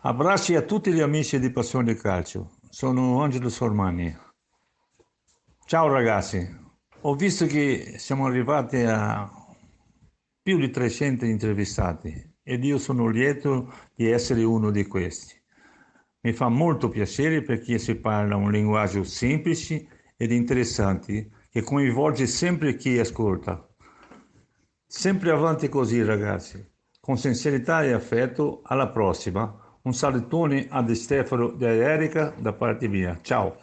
Abbracci a tutti gli amici di Passione Calcio. Sono Angelo Sormani. Ciao ragazzi, ho visto che siamo arrivati a più di 300 intervistati ed io sono lieto di essere uno di questi. Mi fa molto piacere perché si parla un linguaggio semplice ed interessante che coinvolge sempre chi ascolta. Sempre avanti così ragazzi, con sincerità e affetto, alla prossima. Un salutone a Stefano e a Erika da parte mia. Ciao.